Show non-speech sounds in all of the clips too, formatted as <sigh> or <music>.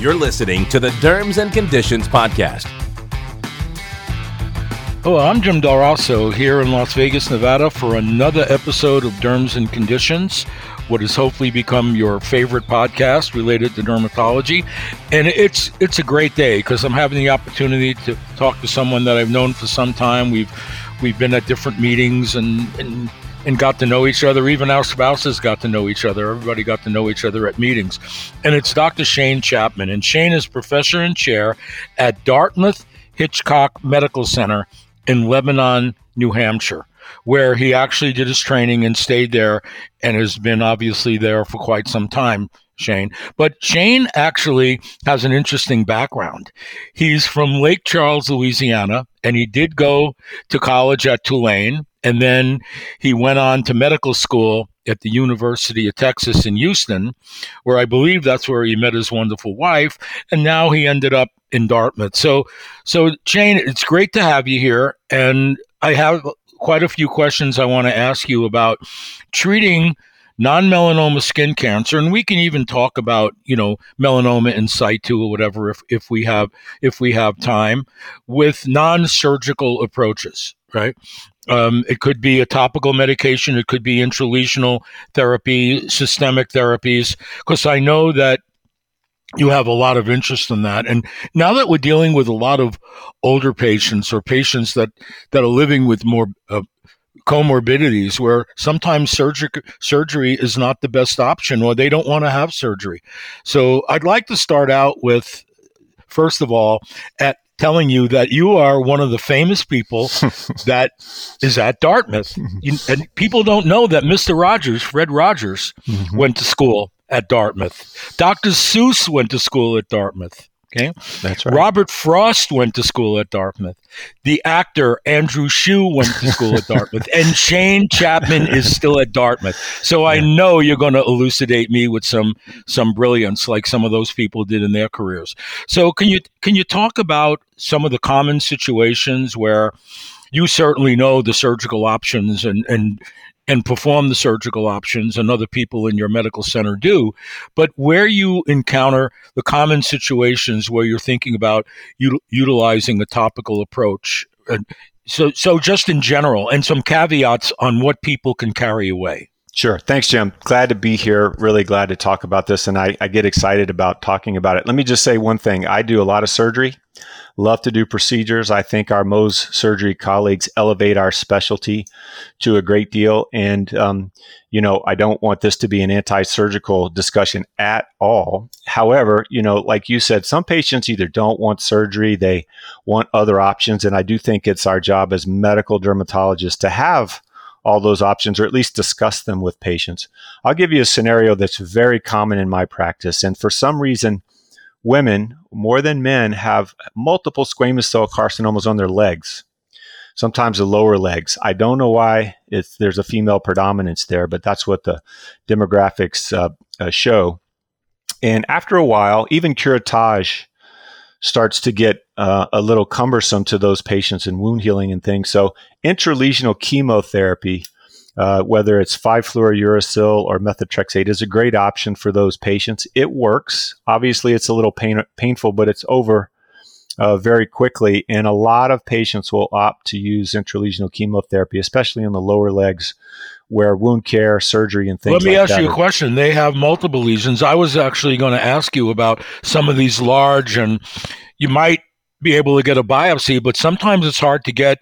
You're listening to the Derms and Conditions Podcast. Hello, I'm Jim Del here in Las Vegas, Nevada for another episode of Derms and Conditions, what has hopefully become your favorite podcast related to dermatology. And it's it's a great day because I'm having the opportunity to talk to someone that I've known for some time. We've we've been at different meetings and, and and got to know each other. Even our spouses got to know each other. Everybody got to know each other at meetings. And it's Dr. Shane Chapman. And Shane is professor and chair at Dartmouth Hitchcock Medical Center in Lebanon, New Hampshire, where he actually did his training and stayed there and has been obviously there for quite some time. Shane. But Shane actually has an interesting background. He's from Lake Charles, Louisiana, and he did go to college at Tulane and then he went on to medical school at the University of Texas in Houston, where I believe that's where he met his wonderful wife. And now he ended up in Dartmouth. So, so Shane, it's great to have you here. And I have quite a few questions I want to ask you about treating non-melanoma skin cancer and we can even talk about you know melanoma in situ or whatever if, if we have if we have time with non-surgical approaches right um, it could be a topical medication, it could be intralesional therapy, systemic therapies, because I know that you have a lot of interest in that. And now that we're dealing with a lot of older patients or patients that, that are living with more uh, comorbidities where sometimes surgery surgery is not the best option or they don't want to have surgery. So I'd like to start out with first of all at telling you that you are one of the famous people <laughs> that is at Dartmouth. You, and people don't know that Mr. Rogers, Fred Rogers, mm-hmm. went to school at Dartmouth. Dr. Seuss went to school at Dartmouth. Okay, that's right. Robert Frost went to school at Dartmouth. The actor Andrew Shue went to school at Dartmouth, <laughs> and Shane Chapman is still at Dartmouth. So I know you're going to elucidate me with some some brilliance, like some of those people did in their careers. So can you can you talk about some of the common situations where you certainly know the surgical options and and and perform the surgical options and other people in your medical center do. But where you encounter the common situations where you're thinking about u- utilizing a topical approach. So, so just in general, and some caveats on what people can carry away. Sure. Thanks, Jim. Glad to be here. Really glad to talk about this. And I, I get excited about talking about it. Let me just say one thing I do a lot of surgery love to do procedures. I think our Mohs surgery colleagues elevate our specialty to a great deal. And, um, you know, I don't want this to be an anti surgical discussion at all. However, you know, like you said, some patients either don't want surgery, they want other options. And I do think it's our job as medical dermatologists to have all those options or at least discuss them with patients. I'll give you a scenario that's very common in my practice. And for some reason, women more than men have multiple squamous cell carcinomas on their legs sometimes the lower legs i don't know why it's, there's a female predominance there but that's what the demographics uh, uh, show and after a while even curettage starts to get uh, a little cumbersome to those patients in wound healing and things so intralesional chemotherapy uh, whether it's 5-fluorouracil or methotrexate is a great option for those patients. It works. Obviously, it's a little pain, painful, but it's over uh, very quickly. And a lot of patients will opt to use intralesional chemotherapy, especially in the lower legs where wound care, surgery, and things. Let me like ask you a question. They have multiple lesions. I was actually going to ask you about some of these large, and you might be able to get a biopsy, but sometimes it's hard to get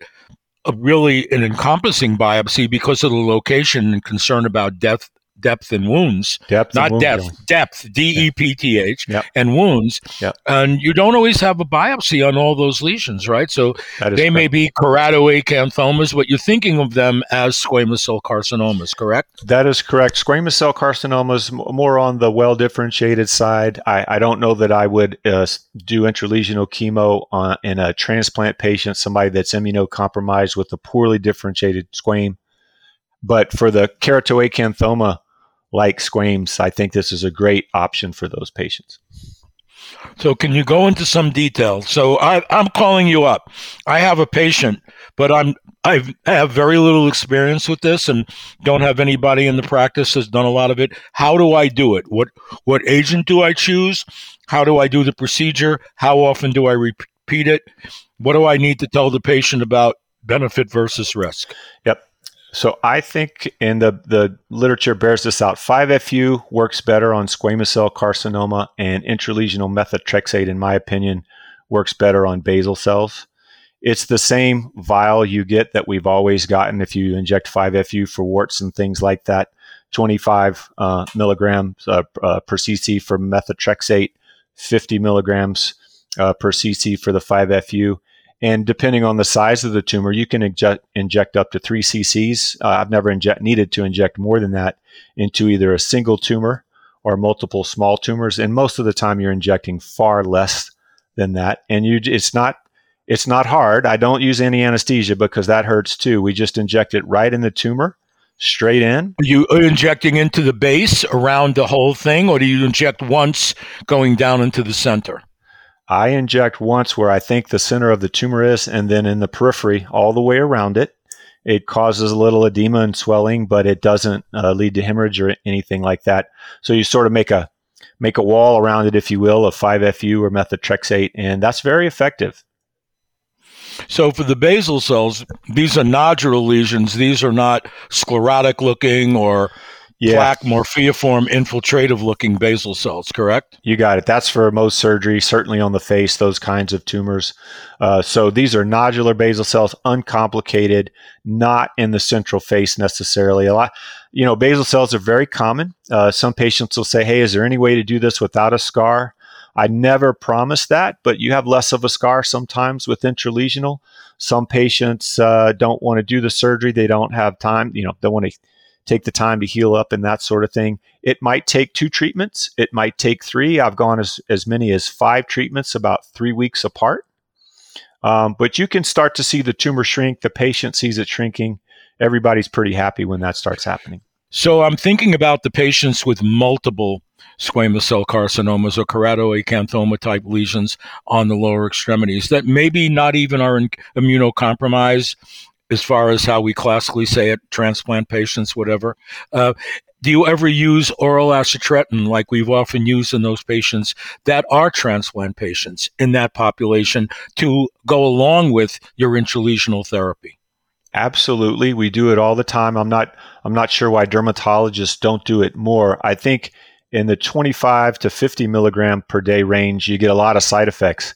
a really an encompassing biopsy because of the location and concern about death depth and wounds, depth not wound depth, healing. depth, D E P T H, and wounds. Yep. And you don't always have a biopsy on all those lesions, right? So they may be keratoacanthomas, but you're thinking of them as squamous cell carcinomas, correct? That is correct. Squamous cell carcinomas more on the well differentiated side. I, I don't know that I would uh, do intralesional chemo on, in a transplant patient, somebody that's immunocompromised with a poorly differentiated squame. But for the keratoacanthoma like squames, I think this is a great option for those patients. So can you go into some detail? So I, I'm calling you up. I have a patient, but I'm I've, I have very little experience with this and don't have anybody in the practice that's done a lot of it. How do I do it? What what agent do I choose? How do I do the procedure? How often do I repeat it? What do I need to tell the patient about benefit versus risk? Yep. So I think, and the the literature bears this out. 5-FU works better on squamous cell carcinoma, and intralesional methotrexate, in my opinion, works better on basal cells. It's the same vial you get that we've always gotten if you inject 5-FU for warts and things like that. 25 uh, milligrams uh, uh, per cc for methotrexate, 50 milligrams uh, per cc for the 5-FU. And depending on the size of the tumor, you can inject, inject up to three cc's. Uh, I've never inject, needed to inject more than that into either a single tumor or multiple small tumors. And most of the time, you're injecting far less than that. And you, it's not it's not hard. I don't use any anesthesia because that hurts too. We just inject it right in the tumor, straight in. Are you injecting into the base around the whole thing, or do you inject once going down into the center? I inject once where I think the center of the tumor is, and then in the periphery, all the way around it. It causes a little edema and swelling, but it doesn't uh, lead to hemorrhage or anything like that. So you sort of make a make a wall around it, if you will, of 5-FU or methotrexate, and that's very effective. So for the basal cells, these are nodular lesions. These are not sclerotic looking or yeah. plaque morpheaform infiltrative looking basal cells, correct? You got it. That's for Mohs surgery, certainly on the face, those kinds of tumors. Uh, so these are nodular basal cells, uncomplicated, not in the central face necessarily. A lot, you know, basal cells are very common. Uh, some patients will say, hey, is there any way to do this without a scar? I never promise that, but you have less of a scar sometimes with intralesional. Some patients uh, don't want to do the surgery; they don't have time. You know, they want to take the time to heal up and that sort of thing. It might take two treatments. It might take three. I've gone as as many as five treatments, about three weeks apart. Um, but you can start to see the tumor shrink. The patient sees it shrinking. Everybody's pretty happy when that starts happening. So I'm thinking about the patients with multiple squamous cell carcinomas or keratoacanthoma type lesions on the lower extremities that maybe not even are immunocompromised as far as how we classically say it, transplant patients, whatever. Uh, do you ever use oral acitretin like we've often used in those patients that are transplant patients in that population to go along with your intralesional therapy? Absolutely, we do it all the time. I'm not I'm not sure why dermatologists don't do it more. I think in the 25 to 50 milligram per day range, you get a lot of side effects.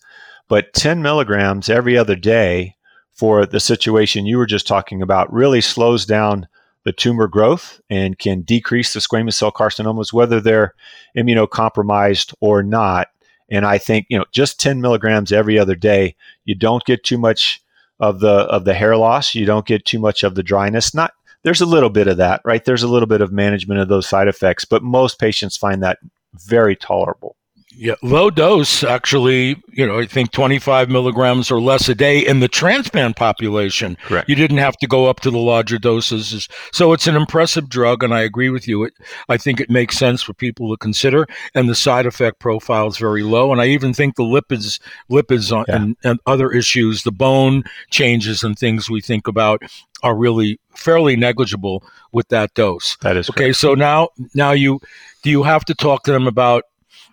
But 10 milligrams every other day for the situation you were just talking about really slows down the tumor growth and can decrease the squamous cell carcinomas, whether they're immunocompromised or not. And I think you know just 10 milligrams every other day, you don't get too much of the of the hair loss. You don't get too much of the dryness. Not there's a little bit of that, right? There's a little bit of management of those side effects, but most patients find that very tolerable. Yeah, low dose actually, you know, I think 25 milligrams or less a day in the transplant population. Correct. You didn't have to go up to the larger doses. So it's an impressive drug, and I agree with you. It, I think it makes sense for people to consider, and the side effect profile is very low. And I even think the lipids, lipids on, yeah. and, and other issues, the bone changes and things we think about are really fairly negligible with that dose. That is okay. Correct. So now, now you do you have to talk to them about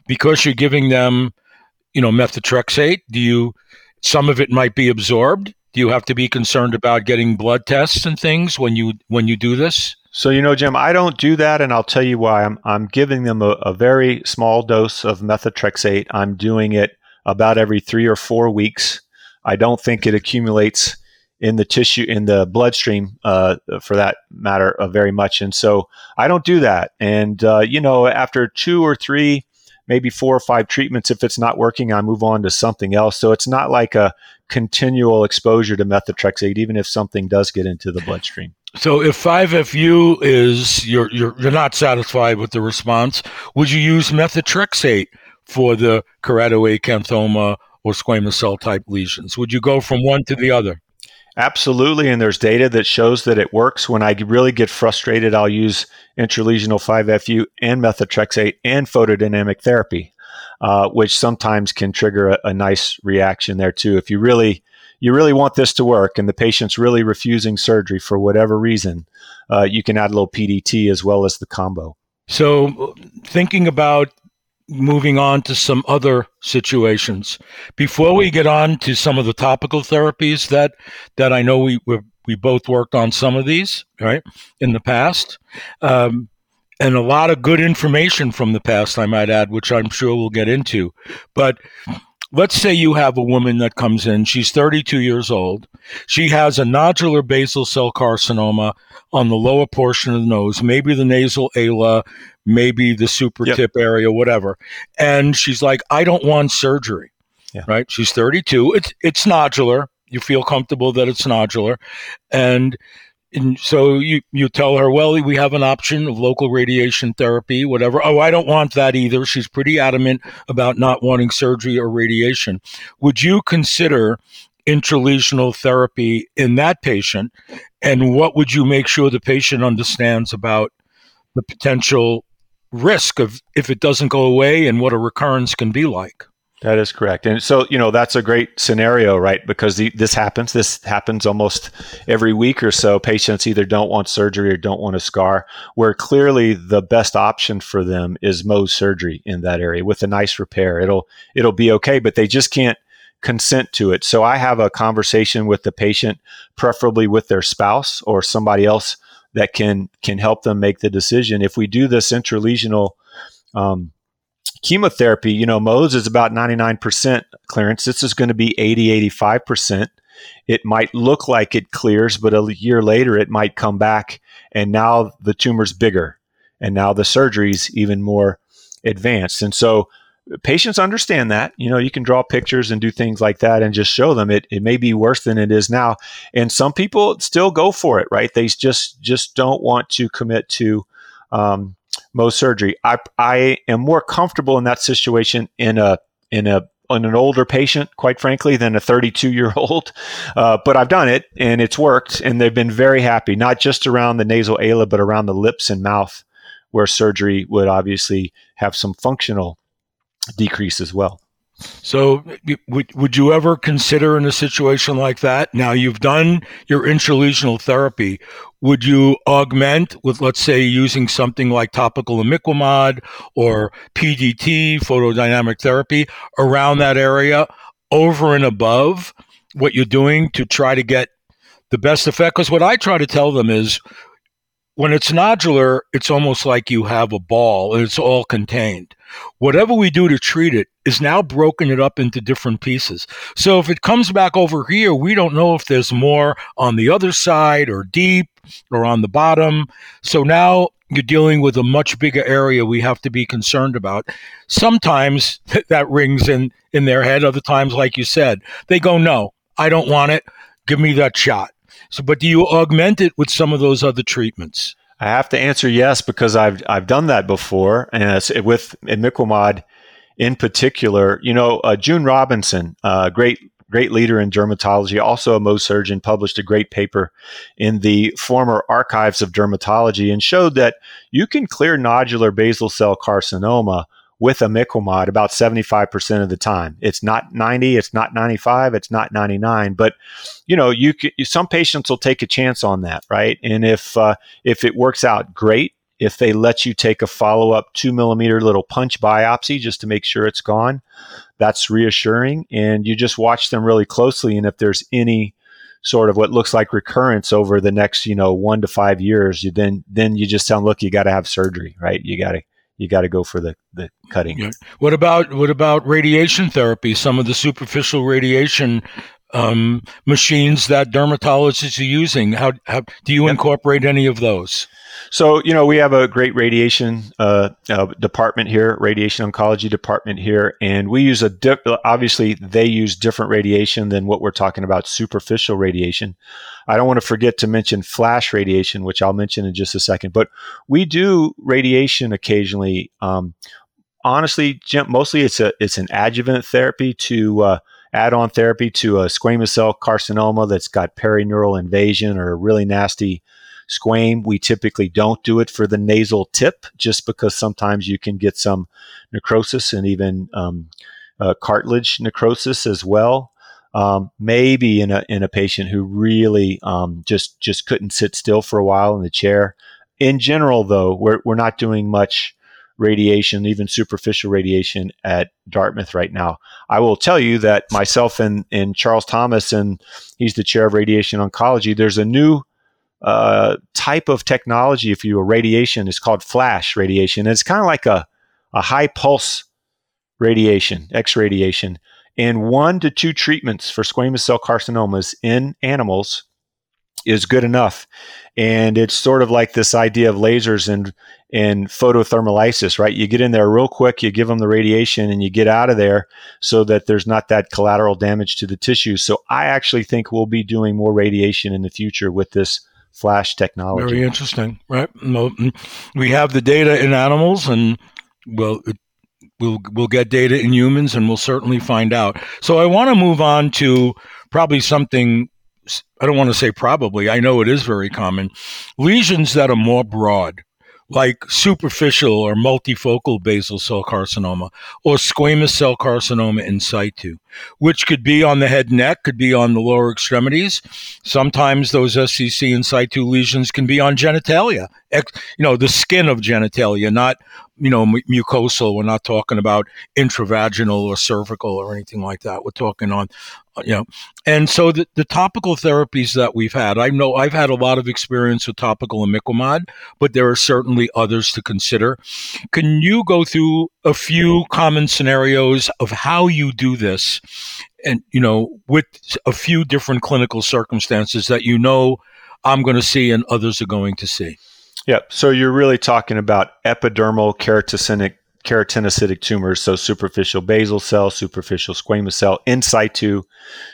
because you're giving them, you know, methotrexate, do you some of it might be absorbed? Do you have to be concerned about getting blood tests and things when you when you do this? So you know, Jim, I don't do that, and I'll tell you why. I'm I'm giving them a, a very small dose of methotrexate. I'm doing it about every three or four weeks. I don't think it accumulates in the tissue in the bloodstream uh, for that matter uh, very much and so i don't do that and uh, you know after two or three maybe four or five treatments. If it's not working, I move on to something else. So it's not like a continual exposure to methotrexate, even if something does get into the bloodstream. So if 5FU is you're, you're you're not satisfied with the response, would you use methotrexate for the keratoacanthoma or squamous cell type lesions? Would you go from one to the other? Absolutely, and there's data that shows that it works. When I really get frustrated, I'll use intralesional 5-FU and methotrexate and photodynamic therapy, uh, which sometimes can trigger a, a, nice reaction there too. If you really you really want this to work and the patient's really refusing surgery for whatever reason, uh, you can add a little PDT as well as the combo. So, thinking about moving on to some other situations, before we get on to some of the topical therapies that that I know we we, we both worked on some of these right in the past. Um, and a lot of good information from the past, I might add, which I'm sure we'll get into. But let's say you have a woman that comes in, she's 32 years old. She has a nodular basal cell carcinoma on the lower portion of the nose, maybe the nasal ala, maybe the super yep. tip area, whatever. And she's like, I don't want surgery. Yeah. Right? She's 32. It's it's nodular. You feel comfortable that it's nodular. And and so you, you tell her, well, we have an option of local radiation therapy, whatever. Oh, I don't want that either. She's pretty adamant about not wanting surgery or radiation. Would you consider intralesional therapy in that patient? And what would you make sure the patient understands about the potential risk of if it doesn't go away and what a recurrence can be like? That is correct. And so, you know, that's a great scenario, right? Because the, this happens. This happens almost every week or so. Patients either don't want surgery or don't want a scar, where clearly the best option for them is Mohs surgery in that area with a nice repair. It'll it'll be okay, but they just can't consent to it. So I have a conversation with the patient, preferably with their spouse or somebody else that can can help them make the decision. If we do this intralesional um, chemotherapy, you know, Mohs is about 99% clearance. This is going to be 80, 85%. It might look like it clears, but a year later it might come back and now the tumor's bigger and now the surgery's even more advanced. And so patients understand that. You know, you can draw pictures and do things like that and just show them it, it may be worse than it is now. And some people still go for it, right? They just just don't want to commit to um, Mohs surgery. I, I am more comfortable in that situation in a in a in an older patient, quite frankly, than a 32 year old. <laughs> Uh, but I've done it and it's worked, and they've been very happy, not just around the nasal ala, but around the lips and mouth, where surgery would obviously have some functional decrease as well. So, would, would you ever consider in a situation like that? Now, you've done your intralesional therapy. Would you augment with, let's say, using something like topical imiquimod or PDT, photodynamic therapy, around that area over and above what you're doing to try to get the best effect? Because what I try to tell them is when it's nodular, it's almost like you have a ball and it's all contained. Whatever we do to treat it is now broken it up into different pieces. So if it comes back over here, we don't know if there's more on the other side or deep or on the bottom. So now you're dealing with a much bigger area we have to be concerned about. Sometimes <laughs> that rings in, in their head. Other times, like you said, they go, no, I don't want it. Give me that shot. So, but do you augment it with some of those other treatments? I have to answer yes because I've I've done that before, and with imiquimod in particular. You know, uh, June Robinson, uh, great great leader in dermatology, also a Mohs surgeon, published a great paper in the former archives of dermatology and showed that you can clear nodular basal cell carcinoma with imiquimod about 75% of the time. It's not 90, it's not 95, it's not 99, but you know, you can, some patients will take a chance on that, right? And if uh, if it works out great, if they let you take a follow up two millimeter little punch biopsy just to make sure it's gone, that's reassuring. And you just watch them really closely. And if there's any sort of what looks like recurrence over the next, you know, one to five years, you then then you just tell them, look, you got to have surgery, right? You got to you got to go for the, the cutting. Yeah. What about what about radiation therapy? Some of the superficial radiation um, machines that dermatologists are using. How, how do you yep. incorporate any of those? So, you know, we have a great radiation uh, uh, department here, radiation oncology department here, and we use a di- obviously they use different radiation than what we're talking about superficial radiation. I don't want to forget to mention flash radiation, which I'll mention in just a second, but we do radiation occasionally. Um, honestly, mostly it's a it's an adjuvant therapy to uh, add-on therapy to a squamous cell carcinoma that's got perineural invasion or a really nasty squame. We typically don't do it for the nasal tip just because sometimes you can get some necrosis and even um, uh, cartilage necrosis as well. um, maybe in a in a patient who really um, just just couldn't sit still for a while in the chair. In general, though, we're we're not doing much radiation, even superficial radiation at Dartmouth right now. I will tell you that myself and, and Charles Thomas, and he's the chair of radiation oncology, there's a new uh, type of technology, if you will, radiation, is called flash radiation. And it's kind of like a, a high pulse radiation, X radiation and one to two treatments for squamous cell carcinomas in animals is good enough. And it's sort of like this idea of lasers and and photothermolysis, right? You get in there real quick, you give them the radiation, and you get out of there so that there's not that collateral damage to the tissue. So I actually think we'll be doing more radiation in the future with this flash technology. Very interesting, right? We have the data in animals, and well, we'll we'll get data in humans and we'll certainly find out. So I want to move on to probably something I don't want to say probably. I know it is very common. Lesions that are more broad like superficial or multifocal basal cell carcinoma or squamous cell carcinoma in situ, which could be on the head and neck, could be on the lower extremities. Sometimes those SCC in situ lesions can be on genitalia, you know, the skin of genitalia, not you know, mucosal. We're not talking about intravaginal or cervical or anything like that. We're talking on, uh, you know, and so the, the topical therapies that we've had, I know I've had a lot of experience with topical imiquimod, but there are certainly others to consider. Can you go through a few common scenarios of how you do this and, you know, with a few different clinical circumstances that you know I'm going to see and others are going to see? Yep. So you're really talking about epidermal keratinocytic keratinocytic tumors, so superficial basal cell, superficial squamous cell, in situ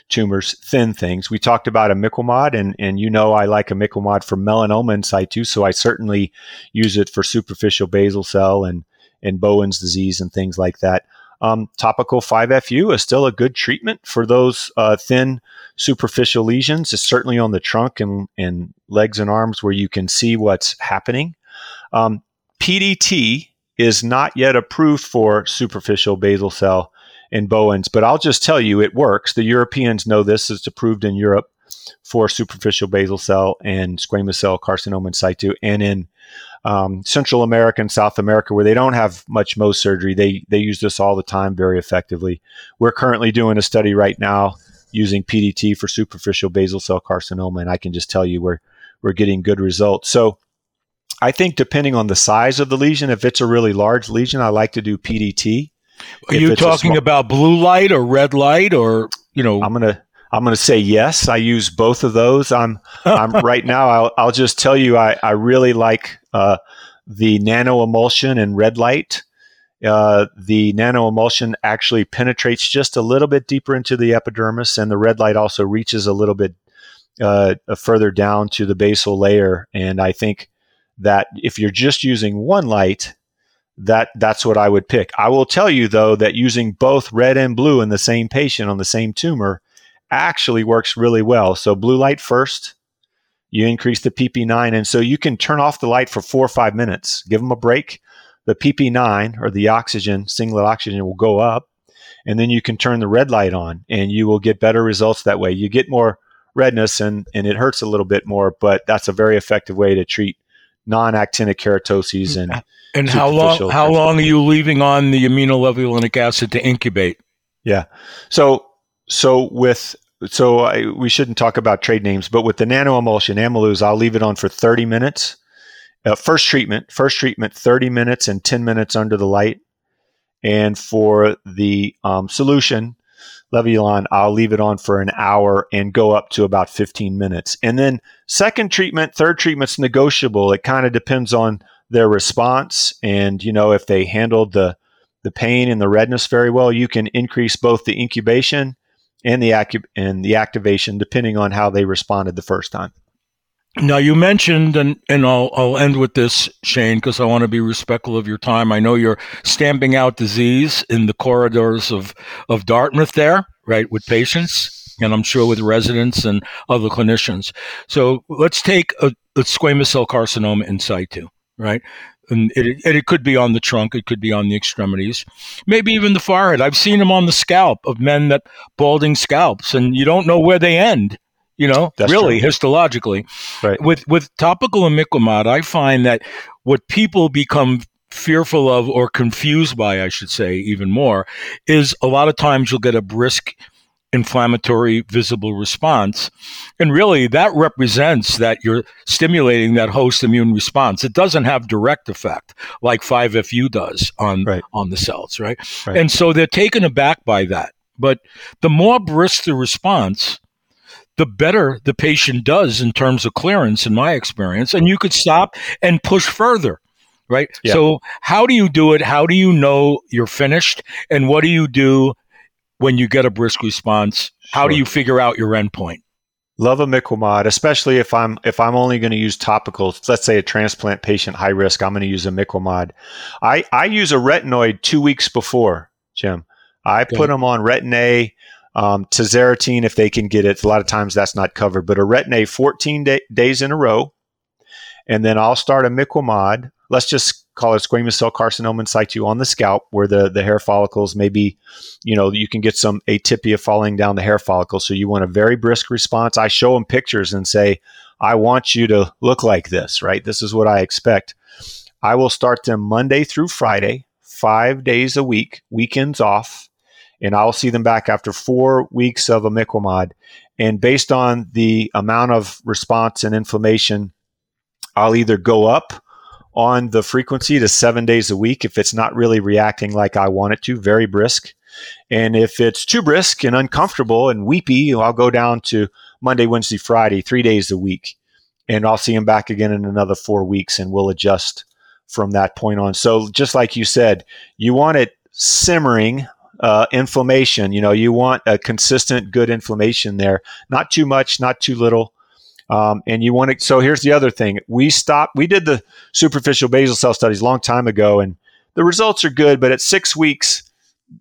tumors, thin things. We talked about imiquimod, and and you know I like imiquimod for melanoma in situ, so I certainly use it for superficial basal cell and and Bowen's disease and things like that. Um, topical 5FU is still a good treatment for those uh, thin superficial lesions. It's certainly on the trunk and, and legs and arms where you can see what's happening. Um, PDT is not yet approved for superficial basal cell in Bowen's, but I'll just tell you it works. The Europeans know this. It's approved in Europe for superficial basal cell and squamous cell carcinoma in situ, and in um, Central America and South America, where they don't have much Mohs surgery, they they use this all the time very effectively. We're currently doing a study right now using PDT for superficial basal cell carcinoma, and I can just tell you we're we're getting good results. So I think depending on the size of the lesion, if it's a really large lesion, I like to do PDT. Are if you talking small, about blue light or red light, or you know? I'm gonna I'm going to say yes. I use both of those. I'm, I'm <laughs> right now. I'll, I'll just tell you, I, I really like uh, the nano emulsion and red light. Uh, the nano emulsion actually penetrates just a little bit deeper into the epidermis, and the red light also reaches a little bit uh, further down to the basal layer. And I think that if you're just using one light, that that's what I would pick. I will tell you though that using both red and blue in the same patient on the same tumor actually works really well. So blue light first, you increase the PP9, and so you can turn off the light for four or five minutes. Give them a break. The PP9 or the oxygen, singlet oxygen, will go up, and then you can turn the red light on, and you will get better results that way. You get more redness, and and it hurts a little bit more, but that's a very effective way to treat non-actinic keratoses and. Mm-hmm. And how long? How long are you leaving on the aminolevulinic acid to incubate? Yeah. So so with so I, we shouldn't talk about trade names, but with the nano emulsion Ameluz, I'll leave it on for 30 minutes. Uh, first treatment, first treatment, 30 minutes and 10 minutes under the light. And for the um, solution, Levulan, I'll leave it on for an hour and go up to about 15 minutes. And then second treatment, third treatment's negotiable. It kind of depends on their response and you know if they handled the the pain and the redness very well, you can increase both the incubation and the acu- and the activation depending on how they responded the first time. Now you mentioned, and and I'll I'll end with this, Shane, because I want to be respectful of your time. I know you're stamping out disease in the corridors of of Dartmouth there, right, with patients, and I'm sure with residents and other clinicians. So let's take a, a squamous cell carcinoma in situ, right? And it, and it could be on the trunk, it could be on the extremities, maybe even the forehead. I've seen them on the scalp of men that balding scalps, and you don't know where they end. You know, That's really true. histologically. Right. With with topical imiquimod, I find that what people become fearful of or confused by, I should say, even more, is a lot of times you'll get a brisk inflammatory visible response. And really, that represents that you're stimulating that host immune response. It doesn't have direct effect like 5FU does on, Right. on the cells, right? Right. And so they're taken aback by that. But the more brisk the response, the better the patient does in terms of clearance, in my experience. And you could stop and push further. Right. Yeah. So, how do you do it? How do you know you're finished? And what do you do when you get a brisk response? How do you figure out your endpoint? Love imiquimod, especially if I'm if I'm only going to use topicals. Let's say a transplant patient, high risk. I'm going to use imiquimod. I I use a retinoid two weeks before, Jim. I put them on Retin A, um, Tazarotene if they can get it. A lot of times that's not covered, but a Retin A 14 day, days in a row, and then I'll start imiquimod. Let's just call it squamous cell carcinoma in situ on the scalp, where the the hair follicles maybe, you know, you can get some atypia falling down the hair follicle. So you want a very brisk response. I show them pictures and say, I want you to look like this, right? This is what I expect. I will start them Monday through Friday, five days a week, weekends off, and I'll see them back after four weeks of imiquimod. And based on the amount of response and inflammation, I'll either go up on the frequency to seven days a week if it's not really reacting like I want it to, very brisk. And if it's too brisk and uncomfortable and weepy, I'll go down to Monday, Wednesday, Friday, three days a week. And I'll see him back again in another four weeks and we'll adjust from that point on. So, just like you said, you want it simmering uh, inflammation. You know, you want a consistent, good inflammation there, not too much, not too little. Um, and you want to. So here's the other thing: we stopped. We did the superficial basal cell studies a long time ago, and the results are good. But at six weeks,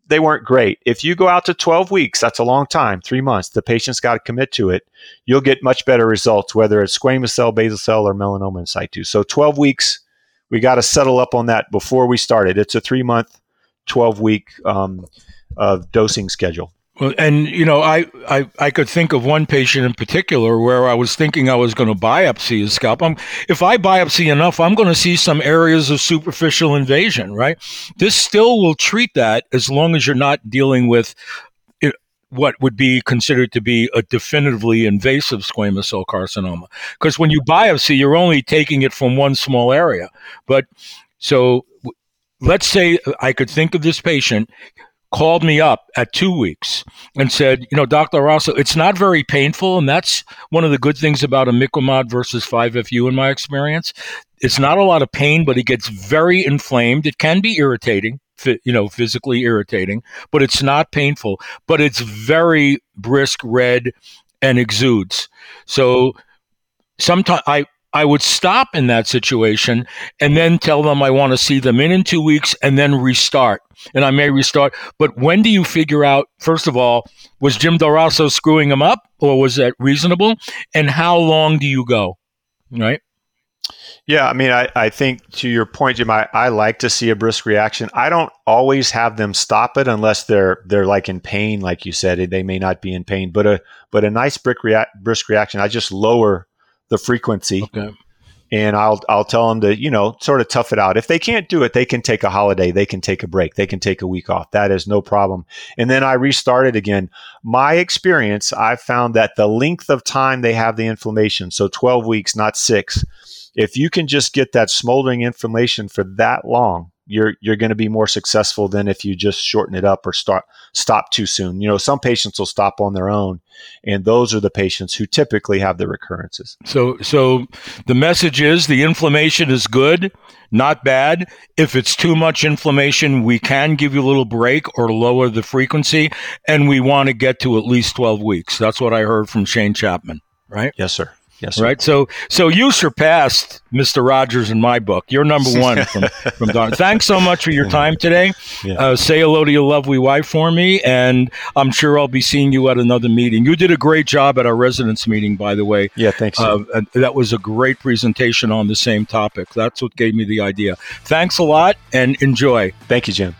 they weren't great. If you go out to 12 weeks, that's a long time, three months. The patient's got to commit to it. You'll get much better results, whether it's squamous cell, basal cell, or melanoma in situ. So 12 weeks, we got to settle up on that before we started. It's a three month, 12 week um, of dosing schedule. Well, and you know, I, I I could think of one patient in particular where I was thinking I was going to biopsy his scalp. I'm, if I biopsy enough, I'm going to see some areas of superficial invasion. Right. This still will treat that as long as you're not dealing with it, what would be considered to be a definitively invasive squamous cell carcinoma. Because when you biopsy, you're only taking it from one small area. But so let's say I could think of this patient called me up at two weeks and said, you know, Dr. Rosso, it's not very painful. And that's one of the good things about imiquimod versus 5FU in my experience. It's not a lot of pain, but it gets very inflamed. It can be irritating, you know, physically irritating, but it's not painful. But it's very brisk red and exudes. So sometimes I, I would stop in that situation and then tell them I want to see them in in two weeks and then restart. And I may restart. But when do you figure out, first of all, was Jim Del screwing them up or was that reasonable? And how long do you go? Right? Yeah, I mean, I, I think to your point, Jim, I, I like to see a brisk reaction. I don't always have them stop it unless they're they're like in pain, like you said. They may not be in pain, but a but a nice brisk rea- brisk reaction. I just lower the frequency, Okay. and I'll I'll tell them to you know sort of tough it out. If they can't do it, they can take a holiday, they can take a break, they can take a week off. That is no problem. And then I restart it again. My experience, I've found that the length of time they have the inflammation, so 12 weeks, not six. If you can just get that smoldering inflammation for that long, you're you're going to be more successful than if you just shorten it up or start stop too soon. You know, some patients will stop on their own, and those are the patients who typically have the recurrences. So, so the message is the inflammation is good, not bad. If it's too much inflammation, we can give you a little break or lower the frequency, and we want to get to at least 12 weeks. That's what I heard from Shane Chapman, right? Yes, sir. Yes. Sir. Right. So so you surpassed Mr. Rogers in my book. You're number <laughs> one from from Don. Thanks so much for your time today. Yeah. Uh, say hello to your lovely wife for me, and I'm sure I'll be seeing you at another meeting. You did a great job at our residence meeting, by the way. Yeah. Thanks. Uh, that was a great presentation on the same topic. That's what gave me the idea. Thanks a lot, and enjoy. Thank you, Jim.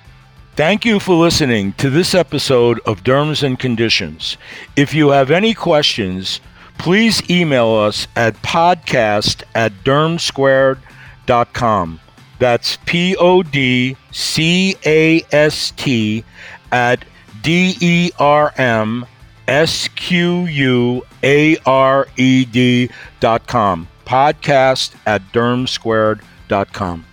Thank you for listening to this episode of Derms and Conditions. If you have any questions, please email us at podcast at dermsquared.com. That's P O D C A S T at D E R M S Q U A R E D dot com. Podcast at dermsquared.com.